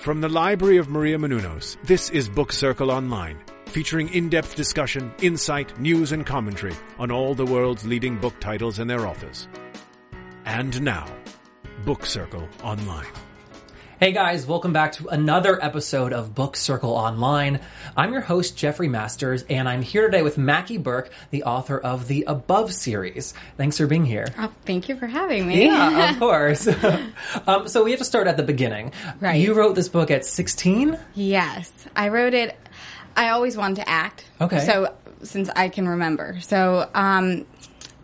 From the Library of Maria Menounos, this is Book Circle Online, featuring in-depth discussion, insight, news, and commentary on all the world's leading book titles and their authors. And now, Book Circle Online. Hey guys, welcome back to another episode of Book Circle Online. I'm your host, Jeffrey Masters, and I'm here today with Mackie Burke, the author of the Above series. Thanks for being here. Oh, thank you for having me. Yeah, of course. um, so we have to start at the beginning. Right. You wrote this book at 16? yes, I wrote it. I always wanted to act. Okay. So since I can remember, so um,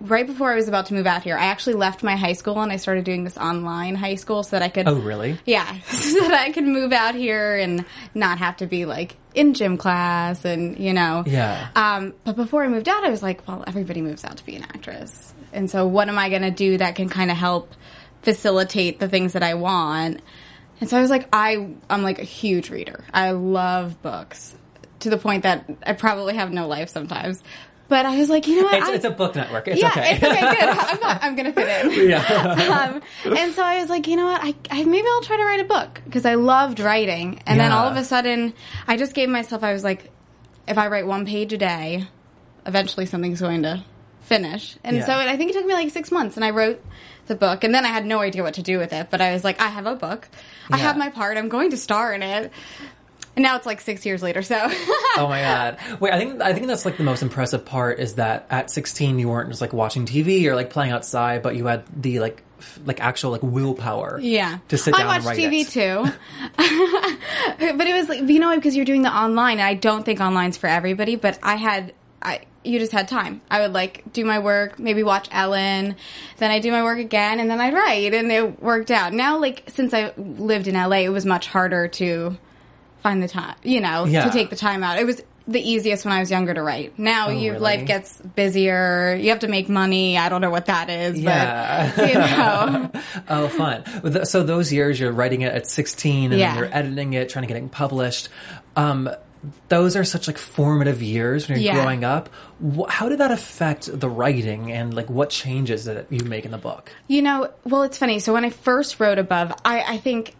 right before I was about to move out here, I actually left my high school and I started doing this online high school so that I could. Oh, really? Yeah, so that I could move out here and not have to be like in gym class and you know. Yeah. Um, but before I moved out, I was like, well, everybody moves out to be an actress, and so what am I going to do that can kind of help facilitate the things that I want? And so I was like, I I'm like a huge reader. I love books to the point that I probably have no life sometimes. But I was like, you know what? It's, it's a book network. It's yeah, okay. it's okay, good. I'm, not, I'm gonna fit in. yeah. um, and so I was like, you know what? I, I maybe I'll try to write a book because I loved writing. And then all of a sudden, I just gave myself. I was like, if I write one page a day, eventually something's going to finish. And Yeah. so it, I think it took me like six months, and I wrote the book. And then I had no idea what to do with it. But I was like, I have a book. I Yeah. have my part. I'm going to star in it. And now it's like six years later. So Oh my god! Wait, I think I think that's like the most impressive part is that at 16 you weren't just like watching TV or like playing outside, but you had the like f- like actual like willpower. Yeah. To sit I down and watch write TV it. too. but it was like, you know, because you're doing the online, and I don't think online's for everybody, but I had, I, you just had time. I would like do my work, maybe watch Ellen, then I do my work again, and then I'd write, and it worked out. Now, like, since I lived in LA, it was much harder to find the time, you know, Yeah. to take the time out. It was the easiest when I was younger to write. Now, Oh, your really? life gets busier. You have to make money. I don't know what that is, Yeah. but, you know. Oh, fun! So those years you're writing it at 16, and Yeah. then you're editing it, trying to get it published. Um, those are such like formative years when you're Yeah. growing up. How did that affect the writing and like what changes that you make in the book? You know, well, it's funny. So when I first wrote Above, I, I think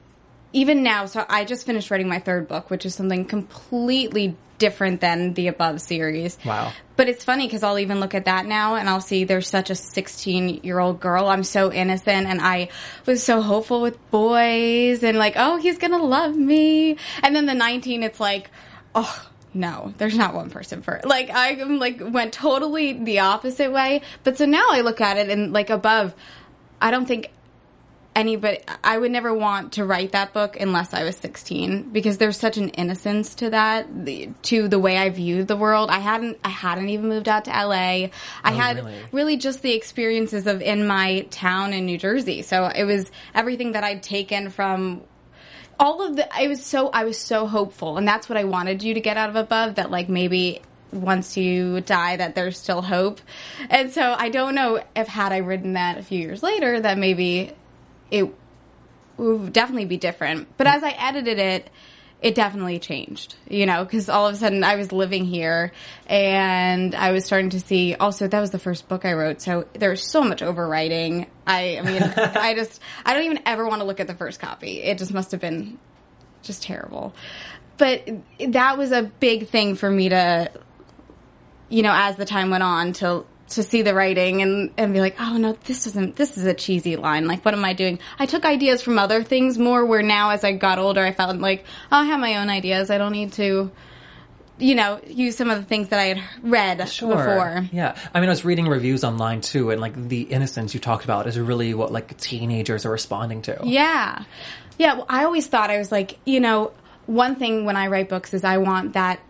even now, so I just finished writing my third book, which is something completely different than the Above series. Wow. But it's funny because I'll even look at that now and I'll see there's such a 16 year old girl. I'm so innocent and I was so hopeful with boys and like, oh, he's going to love me. And then the 19, it's like, oh, no, there's not one person for it. Like I like went totally the opposite way. But so now I look at it and like above, I don't think anybody I would never want to write that book unless I was 16 because there's such an innocence to that the, to the way I viewed the world. I hadn't I hadn't even moved out to LA. I oh, had really? really just the experiences of in my town in New Jersey. So it was everything that I'd taken from all of the I was so I was so hopeful and that's what I wanted you to get out of above that like maybe once you die that there's still hope. And so I don't know if had I written that a few years later that maybe it would definitely be different. But as I edited it, it definitely changed, you know, because all of a sudden I was living here and I was starting to see also that was the first book I wrote. So there's so much overwriting. I, I mean, I just, I don't even ever want to look at the first copy. It just must have been just terrible. But that was a big thing for me to, you know, as the time went on to to see the writing and and be like, oh no, this doesn't. This is a cheesy line. Like, what am I doing? I took ideas from other things more. Where now, as I got older, I felt like oh, I have my own ideas. I don't need to, you know, use some of the things that I had read before. Yeah. I mean, I was reading reviews online too, and like the innocence you talked about is really what like teenagers are responding to. Yeah. Yeah. Well, I always thought I was like, you know, one thing when I write books is I want that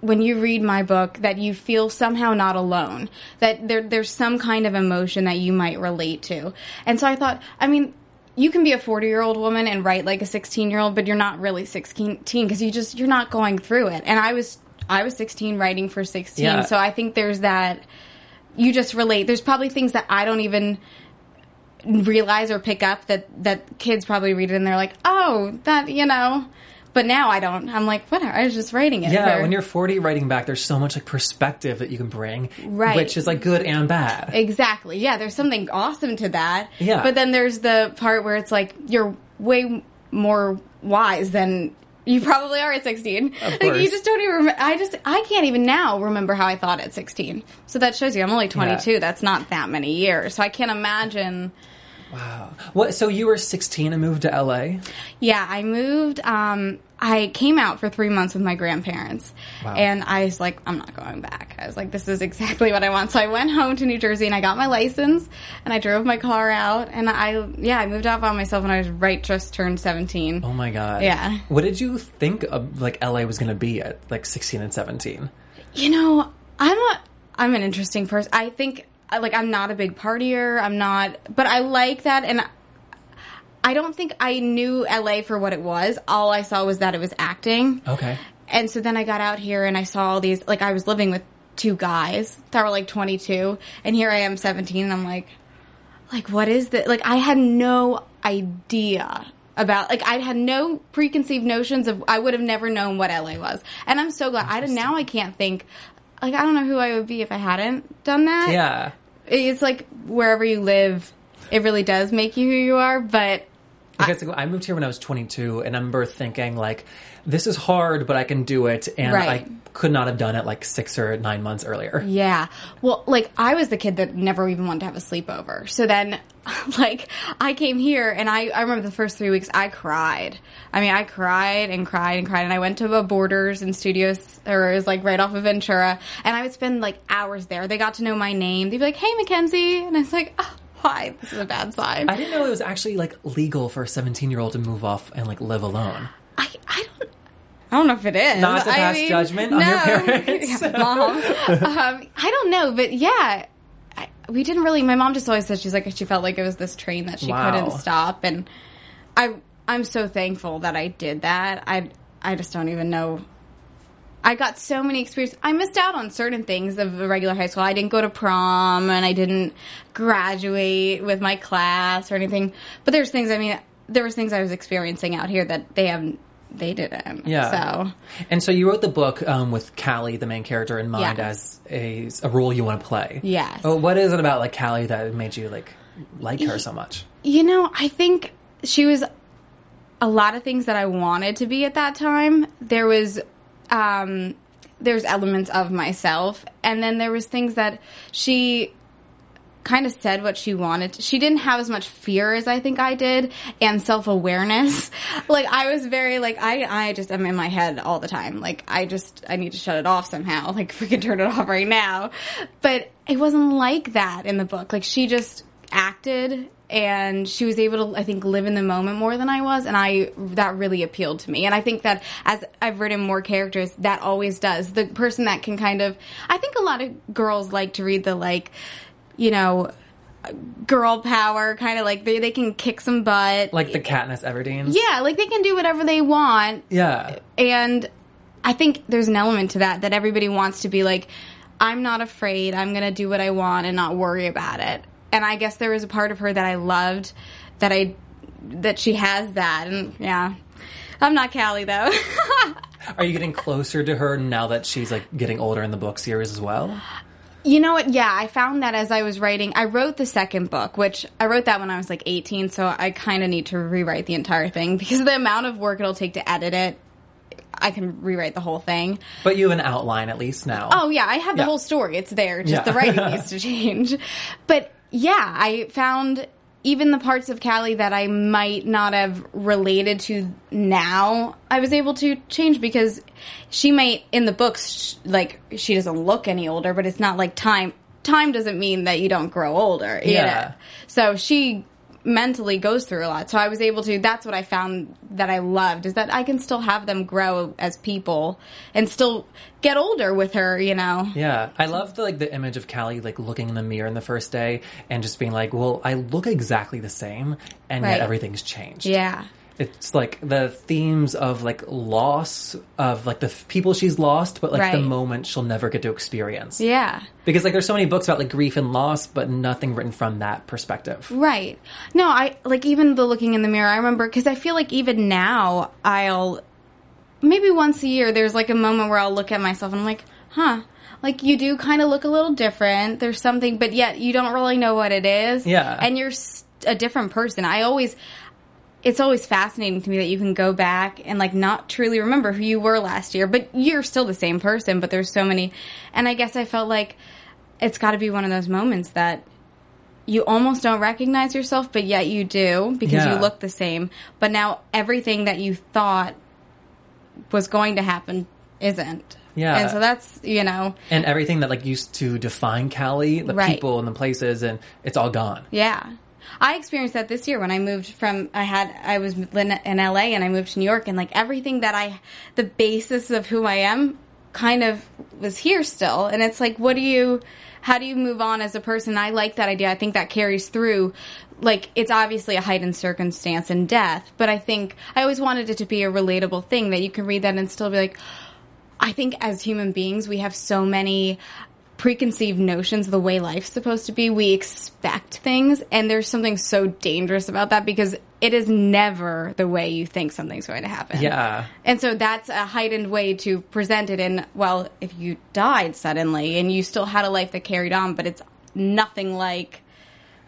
when you read my book that you feel somehow not alone that there there's some kind of emotion that you might relate to. And so i thought i mean you can be a 40 year old woman and write like a 16 year old but you're not really 16 because you just you're not going through it. And i was i was 16 writing for 16 Yeah. so i think there's that you just relate. There's probably things that i don't even realize or pick up that that kids probably read it and they're like oh that you know but now I don't. I'm like, whatever. I was just writing it. Yeah, when you're 40 writing back, there's so much like perspective that you can bring, Right. Which is like good and bad. Exactly. Yeah, there's something awesome to that. Yeah. But then there's the part where it's like you're way more wise than you probably are at 16. Like you just don't even rem- I just I can't even now remember how I thought at 16. So that shows you I'm only 22. Yeah. That's not that many years. So I can't imagine Wow. What? So you were 16 and moved to LA? Yeah, I moved. Um, I came out for three months with my grandparents, Wow. and I was like, I'm not going back. I was like, this is exactly what I want. So I went home to New Jersey and I got my license, and I drove my car out, and I yeah, I moved out by myself when I was right just turned 17. Oh my god. Yeah. What did you think of like LA was going to be at like 16 and 17? You know, I'm a I'm an interesting person. I think I- like I'm not a big partier. I'm not, but I like that, and I don't think I knew LA for what it was. All I saw was that it was acting. Okay. And so then I got out here and I saw all these, like, I was living with two guys that were like 22, and here I am 17, and I'm like, like, what is that? Like, I had no idea about, like, I had no preconceived notions of, I would have never known what LA was. And I'm so glad. I now I can't think, like, I don't know who I would be if I hadn't done that. Yeah. It's like wherever you live, it really does make you who you are, but Because I moved here when I was 22, and I remember thinking like, "This is hard, but I can do it," and Right. I could not have done it like six or nine months earlier. Yeah. Well, like I was the kid that never even wanted to have a sleepover. So then like I came here and I, I remember the first three weeks I cried. I mean, I cried and cried and cried and I went to a Borders in Studios or it was like right off of Ventura and I would spend like hours there. They got to know my name. They'd be like, Hey Mackenzie and I was like, oh, why? This is a bad sign. I didn't know it was actually like legal for a 17 year old to move off and like live alone. I, I don't. I don't know if it is. Not to I pass mean, judgment on your parents. Yeah, mom. um, I don't know, but yeah, I, we didn't really. My mom just always said she's like she felt like it was this train that she Wow. couldn't stop, and I I'm so thankful that I did that. I I just don't even know. I got so many experiences. I missed out on certain things of a regular high school. I didn't go to prom and I didn't graduate with my class or anything. But there's things. I mean, there was things I was experiencing out here that they haven't. They didn't. Yeah. So And so you wrote the book um, with Callie, the main character, in mind Yeah. as a, a role you want to play. Yes. What is it about like Callie that made you like like her so much? You know, I think she was a lot of things that I wanted to be at that time. There was um there's elements of myself and then there was things that she kind of said what she wanted. She didn't have as much fear as I think I did and self-awareness. like I was very like I I just am in my head all the time. Like I just I need to shut it off somehow. Like if we can turn it off right now. But it wasn't like that in the book. Like she just acted and she was able to I think live in the moment more than I was and I that really appealed to me. And I think that as I've written more characters that always does. The person that can kind of I think a lot of girls like to read the like you know girl power kind of like they they can kick some butt. Like the Katniss Everdeen's? yeah, like they can do whatever they want Yeah. and I think there's an element to that that everybody wants to be like, I'm not afraid. I'm going to do what I want and not worry about it. And I guess there was a part of her that I loved that I that she has that. And yeah, I'm not Callie though. Are you getting closer to her now that she's like getting older in the book series as well? You know what? Yeah, I found that as I was writing. I wrote the second book, which I wrote that when I was like 18, so I kind of need to rewrite the entire thing because the amount of work it'll take to edit it, I can rewrite the whole thing. But you have an outline at least now. Oh yeah, I have the Yeah. whole story. It's there. Just Yeah. the writing needs to change. But yeah, I found even the parts of Callie that I might not have related to now, I was able to change because she might in the books sh- like she doesn't look any older, but it's not like time. Time doesn't mean that you don't grow older. Yeah. know? So she mentally goes through a lot. So I was able to that's what I found that I loved is that I can still have them grow as people and still get older with her, you know. Yeah, I love the like the image of Callie like looking in the mirror in the first day and just being like, "Well, I look exactly the same, and Right. yet everything's changed." Yeah. It's like the themes of like loss of like the people she's lost, but like the Right. moment she'll never get to experience. Yeah. Because like there's so many books about like grief and loss, but nothing written from that perspective. Right. No, I like even the looking in the mirror. I remember because I feel like even now I'll maybe once a year there's like a moment where I'll look at myself and I'm like, huh. Like you do kind of look a little different. There's something, but yet you don't really know what it is. Yeah. And you're a different person. I always, it's always fascinating to me that you can go back and like not truly remember who you were last year, but you're still the same person, but there's so many. And I guess I felt like it's got to be one of those moments that you almost don't recognize yourself, but yet you do because Yeah. you look the same. But now everything that you thought was going to happen isn't. Yeah. And so that's, you know, and everything that like used to define Callie, the Right. people and the places, and it's all gone. Yeah. I experienced that this year when I moved from I had I was in LA and I moved to New York and like everything that I the basis of who I am kind of was here still. And it's like what do you how do you move on as a person? I like that idea. I think that carries through like it's obviously a heightened circumstance and death but I think I always wanted it to be a relatable thing that you can read that and still be like I think as human beings, we have so many preconceived notions of the way life's supposed to be. We expect things, and there's something so dangerous about that because it is never the way you think something's going to happen. Yeah. And so that's a heightened way to present it And well, if you died suddenly and you still had a life that carried on, but it's nothing like,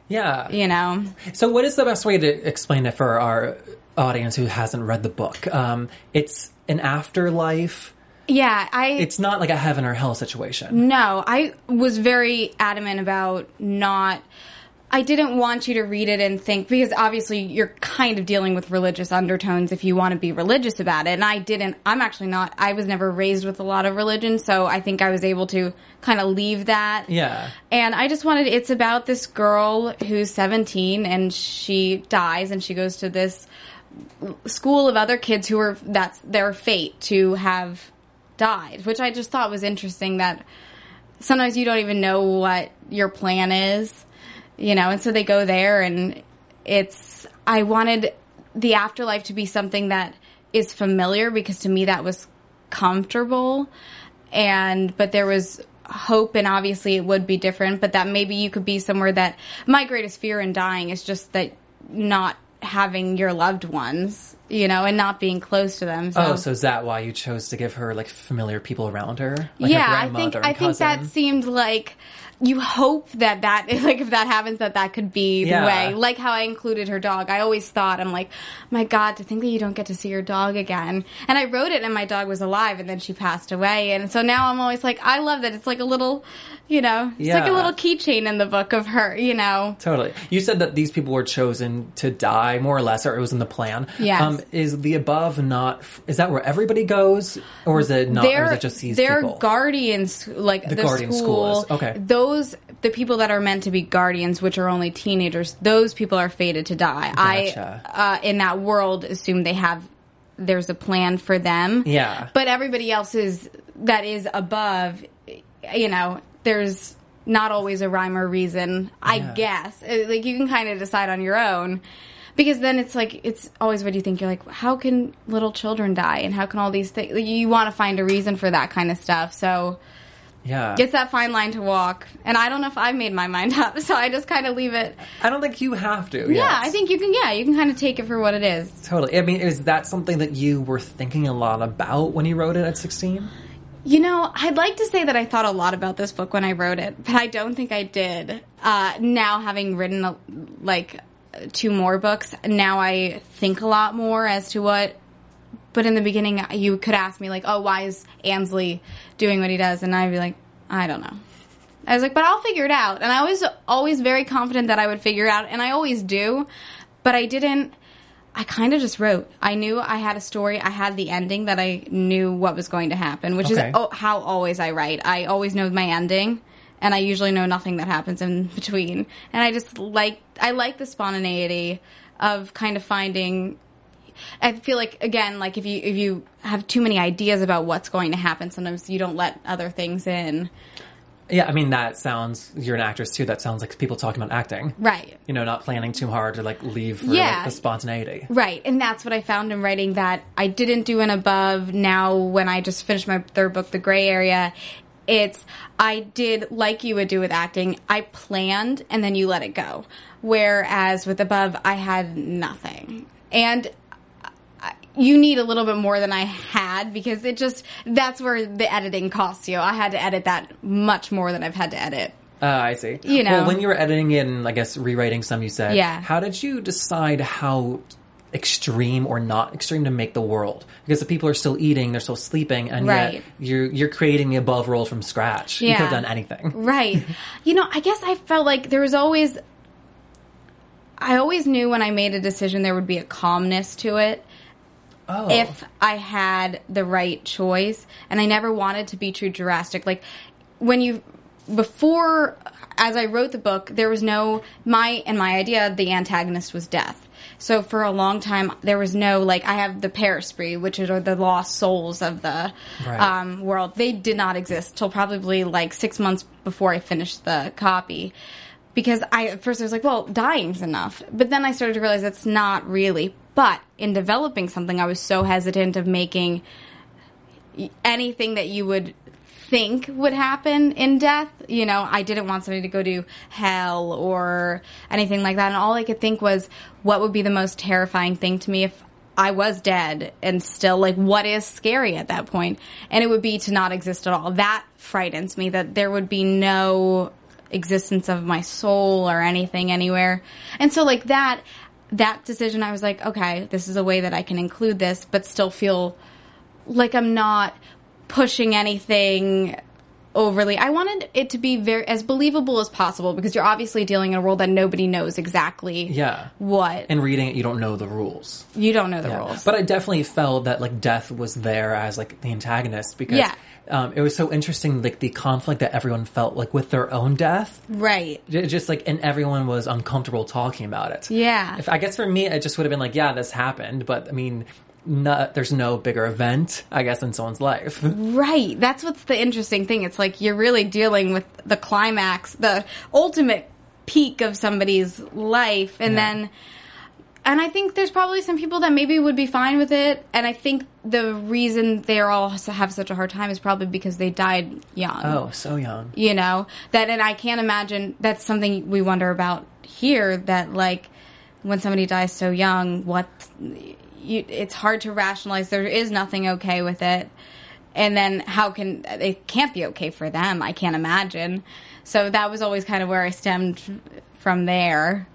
Yeah. you know, So, what is the best way to explain it for our audience who hasn't read the book? Um, it's an afterlife. Yeah, I. It's not like a heaven or hell situation. No, I was very adamant about not. I didn't want you to read it and think because obviously you're kind of dealing with religious undertones if you want to be religious about it. And I didn't. I'm actually not. I was never raised with a lot of religion, so I think I was able to kind of leave that. Yeah. And I just wanted. It's about this girl who's 17 and she dies and she goes to this school of other kids who are that's their fate to have died, which I just thought was interesting that sometimes you don't even know what your plan is, you know, and so they go there and it's I wanted the afterlife to be something that is familiar because to me that was comfortable and but there was hope and obviously it would be different but that maybe you could be somewhere that my greatest fear in dying is just that not having your loved ones you know and not being close to them Oh, so is that why you chose to give her like familiar people around her? Like her yeah, I think I think that seemed like you hope that that like if that happens that that could be the Yeah. way. Like how I included her dog. I always thought I'm like, my God, to think that you don't get to see your dog again. And I wrote it, and my dog was alive, and then she passed away. And so now I'm always like, I love that it's like a little, you know, it's like a little keychain in the book of her. You know, Totally. You said that these people were chosen to die, more or less, or it was in the plan. yeah Um, is the above not? Is that where everybody goes, or is it not? Or is it just these they're people? guardians, like the, guardian school. school is- okay. Those the people that are meant to be guardians, which are only teenagers. Those people are fated to die. Gotcha. I, uh, in that world, assume they have. There's a plan for them. Yeah. But everybody else is that is above. You know, there's not always a rhyme or reason. I Yeah. guess Uh, like you can kind of decide on your own. Because then it's like it's always what do you think? You're like, how can little children die, and how can all these things? You want to find a reason for that kind of stuff. So yeah. it's that fine line to walk. And I don't know if I've made my mind up, so I just kind of leave it. I don't think you have to. Yeah, yes. I think you can. Yeah, you can kind of take it for what it is. totally. I mean, is that something that you were thinking a lot about when you wrote it at sixteen? You know, I'd like to say that I thought a lot about this book when I wrote it, but I don't think I did. Uh, now, having written uh, like two more books, now I think a lot more as to what. But in the beginning, you could ask me like, "Oh, why is Ansley doing what he does?" And I'd be like, "I don't know." I was like, "But I'll figure it out." And I was always very confident that I would figure it out, and I always do. But I didn't. I kind of just wrote. I knew I had a story. I had the ending that I knew what was going to happen, which Okay. is oh, how always I write. I always know my ending, and I usually know nothing that happens in between. And I just like I like the spontaneity of kind of finding. I feel like again, like if you if you have too many ideas about what's going to happen, sometimes you don't let other things in. Yeah, I mean that sounds. You're an actress too. That sounds like people talking about acting. Right. You know, not planning too hard to like leave for Yeah. like, the spontaneity. Right, and that's what I found in writing that I didn't do an above. Now, when I just finished my third book, The Gray Area, it's I did like you would do with acting. I planned and then you let it go. Whereas with above, I had nothing, and you need a little bit more than I had because it just that's where the editing costs you. I had to edit that much more than I've had to edit. Uh, I see. You know. well, when you were editing it and I guess rewriting some, you said, Yeah. How did you decide how extreme or not extreme to make the world because the people are still eating, they're still sleeping, and Right. yet you're you're creating the above world from scratch. You Yeah. could have done anything. Right. you know, I guess I felt like there was always. I always knew when I made a decision there would be a calmness to it Oh, if I had the right choice. And I never wanted to be too drastic. Like, when you. Before, as I wrote the book, there was no. My. And my idea, the antagonist was death. So for a long time, there was no like I have the Perispree, which are the lost souls of the Right. um, world. They did not exist till probably like six months before I finished the copy, because I at first I was like, well, dying's enough, but then I started to realize that's not really. But in developing something, I was so hesitant of making anything that you would think would happen in death. You know, I didn't want somebody to go to hell or anything like that. And all I could think was, what would be the most terrifying thing to me if I was dead and still like what is scary at that point? And it would be to not exist at all. That frightens me that there would be no existence of my soul or anything anywhere. And so like that that decision I was like, okay, this is a way that I can include this but still feel like I'm not pushing anything overly. I wanted it to be very as believable as possible because you're obviously dealing in a world that nobody knows exactly yeah. what. And reading it, you don't know the rules. you don't know the Yeah. rules. But I definitely felt that like death was there as like the antagonist because Yeah. um, it was so interesting like the conflict that everyone felt like with their own death. right. Just like and everyone was uncomfortable talking about it. Yeah. If I guess for me, it just would have been like, yeah, this happened, but I mean, no, there's no bigger event, I guess, in someone's life. Right. That's what's the interesting thing. It's like you're really dealing with the climax, the ultimate peak of somebody's life, and Yeah. then. And I think there's probably some people that maybe would be fine with it. And I think the reason they all have such a hard time is probably because they died young. Oh, so young. you know that and i can't imagine that's something we wonder about here that like when somebody dies so young what you, it's hard to rationalize there is nothing okay with it and then how can it can't be okay for them i can't imagine so that was always kind of where i stemmed from there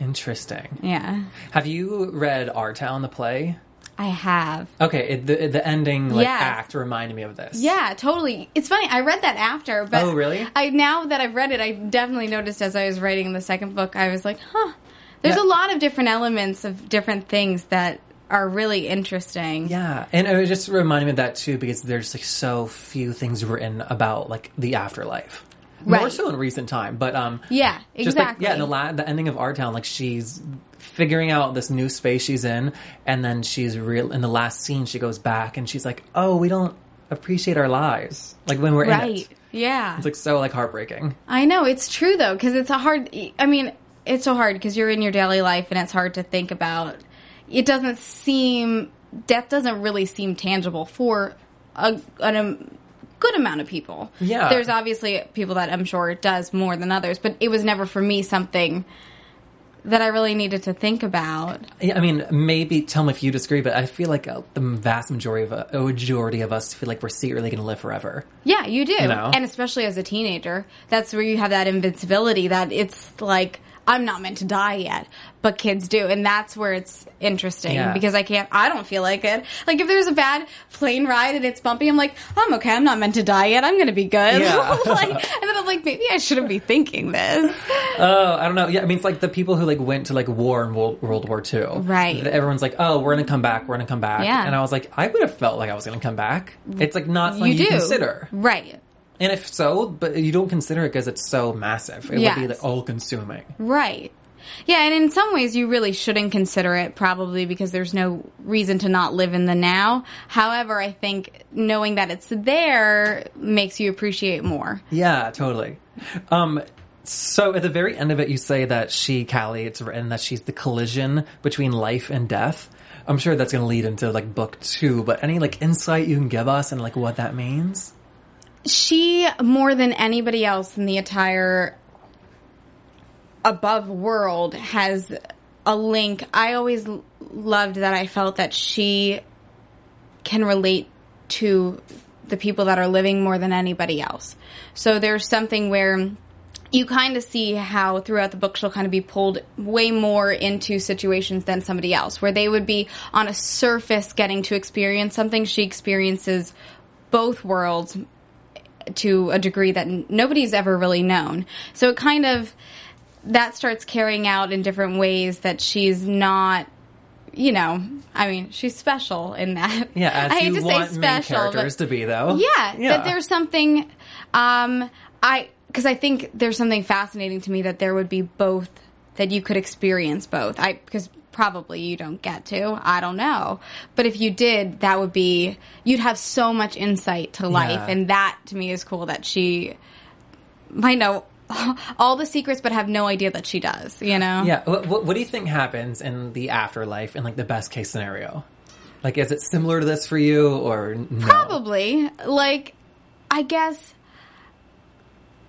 Interesting. yeah Have you read Our Town, the play? i have Okay, it, the the ending like Yes. act reminded me of this. Yeah, totally. It's funny. I read that after, but Oh, really? I now that I've read it, I definitely noticed as I was writing the second book, I was like, huh. There's Yeah. a lot of different elements of different things that are really interesting. Yeah, and it just reminded me of that too because there's like so few things written about like the afterlife. More Right. so in recent time, but um, Yeah, just like exactly. yeah, in the la- the ending of Our Town, like she's figuring out this new space she's in, and then she's real in the last scene. She goes back and she's like, "Oh, we don't appreciate our lives like when we're in right. it." Yeah. It's like so like heartbreaking. I know it's true though because it's a hard. I mean, it's so hard because you're in your daily life and it's hard to think about. It doesn't seem death doesn't really seem tangible for a an, a good amount of people. Yeah. there's obviously people that I'm sure it does more than others, but it was never for me something that I really needed to think about. Yeah, I mean, maybe tell me if you disagree, but I feel like uh, the vast majority of a majority of us feel like we're secretly going to live forever. Yeah, you do. know? And especially as a teenager, that's where you have that invincibility that it's like, I'm not meant to die yet, but kids do. And that's where it's interesting Yeah. because I can't, I don't feel like it. Like if there's a bad plane ride and it's bumpy, I'm like, I'm okay. I'm not meant to die yet. I'm going to be good. Yeah. like, and then I'm like, maybe I shouldn't be thinking this. Oh, I don't know. Yeah, I mean, it's like the people who like went to like war in World, World War II. Right. Everyone's like, oh, we're going to come back. We're going to come back. Yeah. And I was like, I would have felt like I was going to come back. It's like not something you you, do. consider. Right. And if so, but you don't consider it because it's so massive. It would be like all consuming. Right. Yeah, and in some ways you really shouldn't consider it probably because there's no reason to not live in the now. However, I think knowing that it's there makes you appreciate more. Yeah, totally. Um, so at the very end of it, you say that she, Callie, it's written that she's the collision between life and death. I'm sure that's going to lead into like book two, but any like insight you can give us and like what that means? She more than anybody else in the entire above world has a link. I always loved that I felt that she can relate to the people that are living more than anybody else. So there's something where you kind of see how throughout the book she'll kind of be pulled way more into situations than somebody else, where they would be on a surface getting to experience something. She experiences both worlds to a degree that n- nobody's ever really known. So it kind of that starts carrying out in different ways that she's not. You know, I mean, she's special in that. Yeah, as I hate you to want say main special, but- characters to be, though. yeah, yeah. that there's something um I because I think there's something fascinating to me that there would be both that you could experience both. I because probably you don't get to. I don't know. But if you did, that would be you'd have so much insight to life Yeah. and that to me is cool that she might know all the secrets but have no idea that she does, you know? Yeah. What, what, what do you think happens in the afterlife in like the best case scenario? Like, is it similar to this for you or no? Probably. Like, I guess.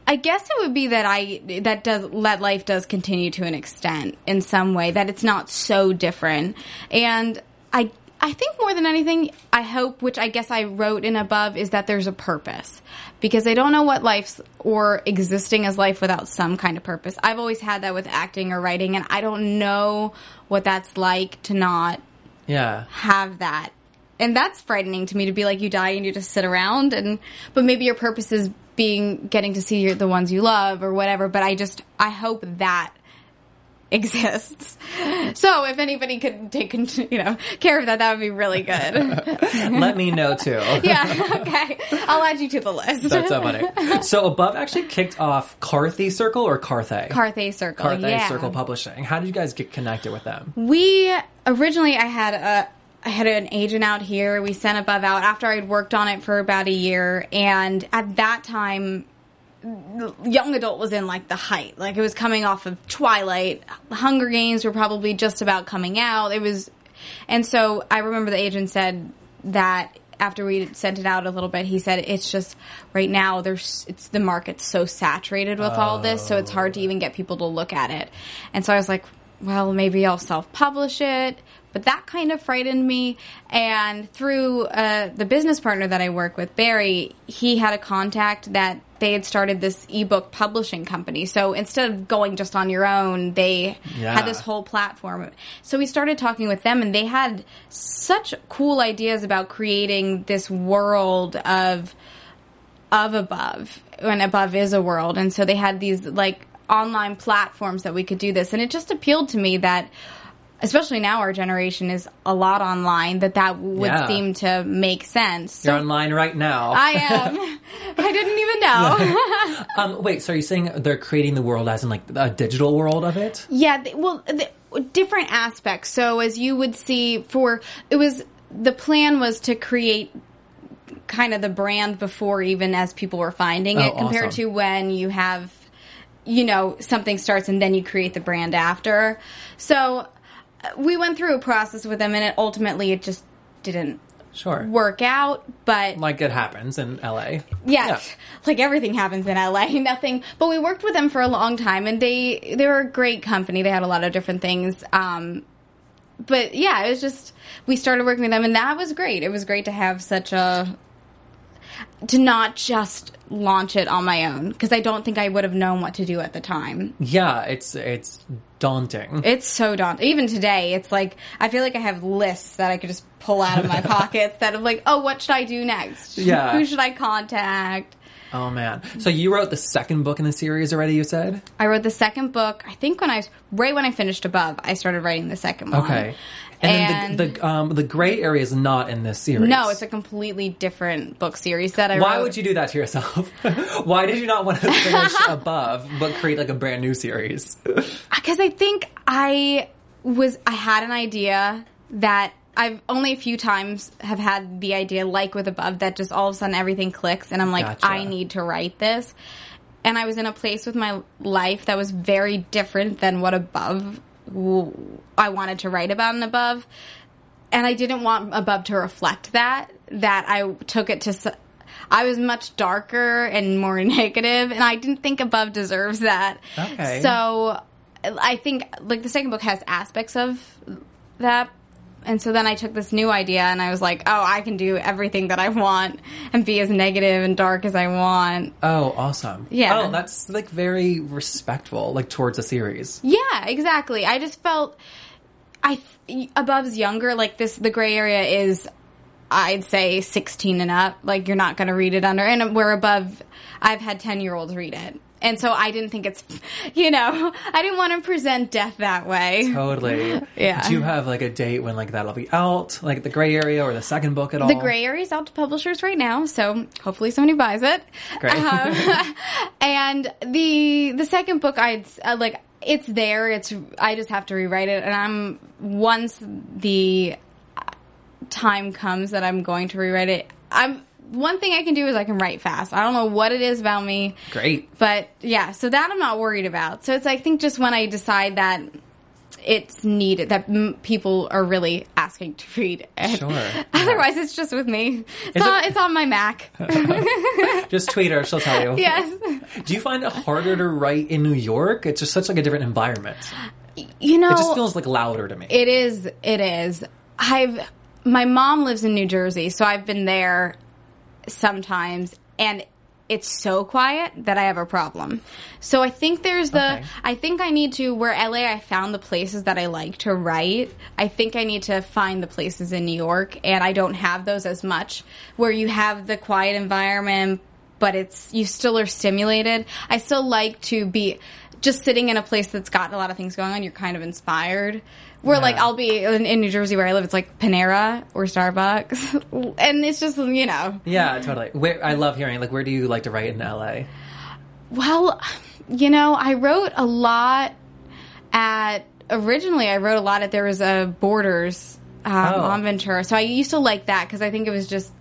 I guess it would be that I that does let life does continue to an extent in some way that it's not so different, and I I think more than anything I hope, which I guess I wrote in above, is that there's a purpose because I don't know what life's or existing as life without some kind of purpose. I've always had that with acting or writing, and I don't know what that's like to not Yeah. have that. And that's frightening to me to be like you die and you just sit around and but maybe your purpose is being getting to see your, the ones you love or whatever, but I just I hope that exists. So if anybody could take you know care of that that would be really good. Let me know too. yeah, okay. I'll add you to the list. That's so funny. So above actually kicked off Carthy Circle or Carthay? Carthay Circle. Carthay yeah. Circle Publishing. How did you guys get connected with them? We originally I had a I had an agent out here. We sent above out after I'd worked on it for about a year, and at that time, young adult was in like the height. Like it was coming off of Twilight. Hunger Games were probably just about coming out. It was, and so I remember the agent said that after we sent it out a little bit, he said it's just right now there's it's the market's so saturated with all this, so it's hard to even get people to look at it. And so I was like, well, maybe I'll self publish it. But that kind of frightened me. And through uh, the business partner that I work with, Barry, he had a contact that they had started this ebook publishing company. So instead of going just on your own, they Yeah. had this whole platform. So we started talking with them, and they had such cool ideas about creating this world of of above when above is a world and so they had these like online platforms that we could do this and it just appealed to me that especially now our generation is a lot online that that would Yeah. seem to make sense You're online right now. i am i didn't even know um, wait, so are you saying they're creating the world as in like a digital world of it? Yeah, th- well, different aspects. So as you would see for it was the plan was to create kind of the brand before even as people were finding it Oh, compared awesome. to when you have you know something starts and then you create the brand after. So we went through a process with them and it ultimately it just didn't Sure. work out, but Like it happens in LA. yeah, like everything happens in LA. Nothing, but we worked with them for a long time, and they they were a great company. They had a lot of different things. Um, but yeah, it was just we started working with them, and that was great. It was great to have such a to not just launch it on my own because I don't think I would have known what to do at the time. Yeah, it's it's daunting. It's so daunting. Even today, it's like I feel like I have lists that I could just pull out of my pockets that I'm like, oh, what should I do next? Yeah. who should I contact? Oh man. So you wrote the second book in the series already, you said? I wrote the second book. I think when I was right when I finished above, I started writing the second one. Okay. And, then the the, um, the gray area is not in this series. no, it's a completely different book series that I Why wrote. would you do that to yourself? Why did you not want to finish above but create like a brand new series? Because I think I was I had an idea that I've only a few times have had the idea like with above that just all of a sudden everything clicks and I'm like Gotcha. I need to write this. And I was in a place with my life that was very different than what above I wanted to write about and above. And I didn't want above to reflect that that I took it to I was much darker and more negative and I didn't think above deserves that. Okay. So I think like the second book has aspects of that And so then I took this new idea and I was like, oh, I can do everything that I want and be as negative and dark as I want. Oh, awesome. Yeah. Oh, that's like very respectful, like towards the series. Yeah, exactly. I just felt I above's younger. Like this, the gray area is, I'd say, sixteen and up. Like you're not going to read it under, and we're above. I've had ten year olds read it. And so I didn't think it's, you know, I didn't want to present death that way. Totally. Yeah. Do you have like a date when like that'll be out, like the gray area or the second book at all? The gray area is out to publishers right now, so hopefully somebody buys it. Great. Um, and the the second book, I'd uh, like it's there. It's I just have to rewrite it, and I'm once the time comes that I'm going to rewrite it. I'm one thing I can do is I can write fast. I don't know what it is about me. Great. But yeah, so that I'm not worried about. So it's I think just when I decide that it's needed that m- people are really asking to read. it. Sure. Otherwise, it's just with me. It's, Is on, it- it's on my Mac. Just tweet her; she'll tell you. yes. Do you find it harder to write in New York? It's just such like a different environment. You know, It just feels like louder to me. It is. It is. I've. My mom lives in New Jersey, so I've been there sometimes, and it's so quiet that I have a problem. So I think there's the. Okay. I think I need to where LA. I found the places that I like to write. I think I need to find the places in New York, and I don't have those as much. Where you have the quiet environment, but it's you still are stimulated. I still like to be just sitting in a place that's got a lot of things going on. You're kind of inspired. Where like I'll be in, in New Jersey where I live, it's like Panera or Starbucks, and it's just you know. yeah, totally. Where I love hearing like, where do you like to write in LA? Well, you know, I wrote a lot at originally. I wrote a lot at there was a Borders um, Oh. on Ventura, so I used to like that because I think it was just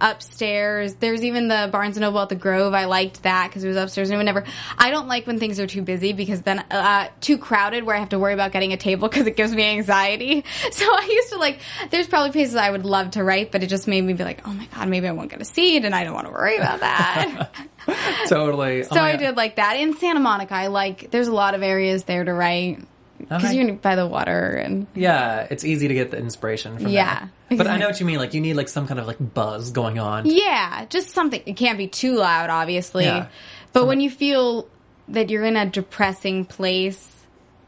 upstairs. There's even the Barnes and Noble at the Grove. I liked that because it was upstairs and whenever. I don't like when things are too busy because then uh, too crowded where I have to worry about getting a table because it gives me anxiety. So I used to like. There's probably places I would love to write, but it just made me be like, oh my god, maybe I won't get a seat, and I don't want to worry about that. Totally. So I did like that. In Santa Monica, I like, there's a lot of areas there to write. Because Okay. you're by the water and Yeah, it's easy to get the inspiration from Yeah, there. But I know what you mean. Like you need like some kind of like buzz going on. yeah, just something. It can't be too loud, obviously. Yeah. But when you feel that you're in a depressing place,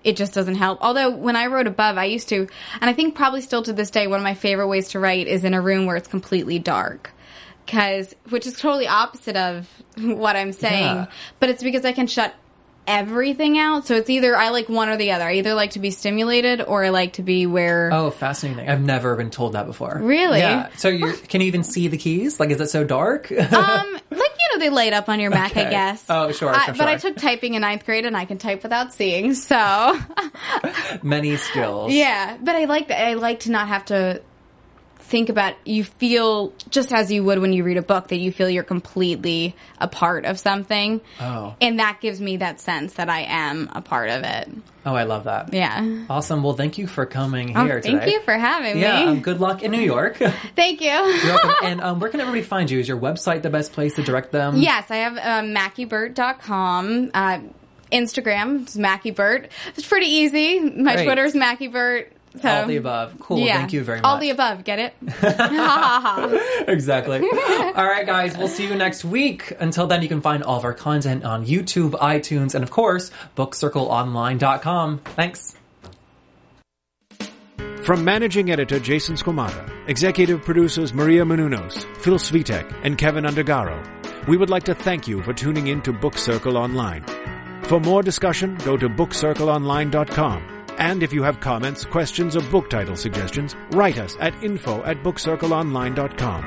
it just doesn't help. Although when I wrote above, I used to, and I think probably still to this day, one of my favorite ways to write is in a room where it's completely dark. Cause, which is totally opposite of what I'm saying, Yeah. but it's because I can shut everything out. So it's either I like one or the other. I either like to be stimulated or I like to be where. Oh, fascinating! I've never been told that before. Really? Yeah. So you can you even see the keys? Like, is it so dark? Um, like you know, they light up on your Mac, I guess. Oh, sure, I- sure, But I took typing in ninth grade, and I can type without seeing. So Many skills. yeah, but I like that. I like to not have to think about. You feel just as you would when you read a book that you feel you're completely a part of something, Oh. and that gives me that sense that I am a part of it. Oh, I love that. Yeah. Awesome. Well, thank you for coming Oh, here thank today. you for having Yeah. me. Um, good luck in New York. Thank you. welcome. And um, where can everybody find you? Is your website the best place to direct them? Yes, I have MackieBert.com. Uh, Instagram is MackieBert. It's pretty easy. My Great. Twitter is MackieBert. So, All the above. Cool. Yeah. Thank you very much. All the above. Get it? Exactly. All right, guys, we'll see you next week. Until then, you can find all of our content on YouTube, iTunes, and of course, bookcircleonline.com. Thanks. From managing editor Jason Squamata, executive producers Maria Menounos, Phil Svitek, and Kevin Undergaro, we would like to thank you for tuning in to Book Circle Online. For more discussion, go to bookcircleonline.com. And if you have comments, questions, or book title suggestions, write us at info at bookcircleonline.com.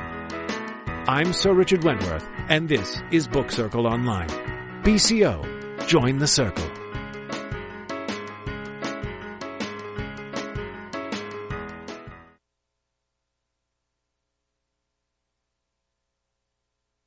I'm Sir Richard Wentworth, and this is Book Circle Online. BCO, join the circle.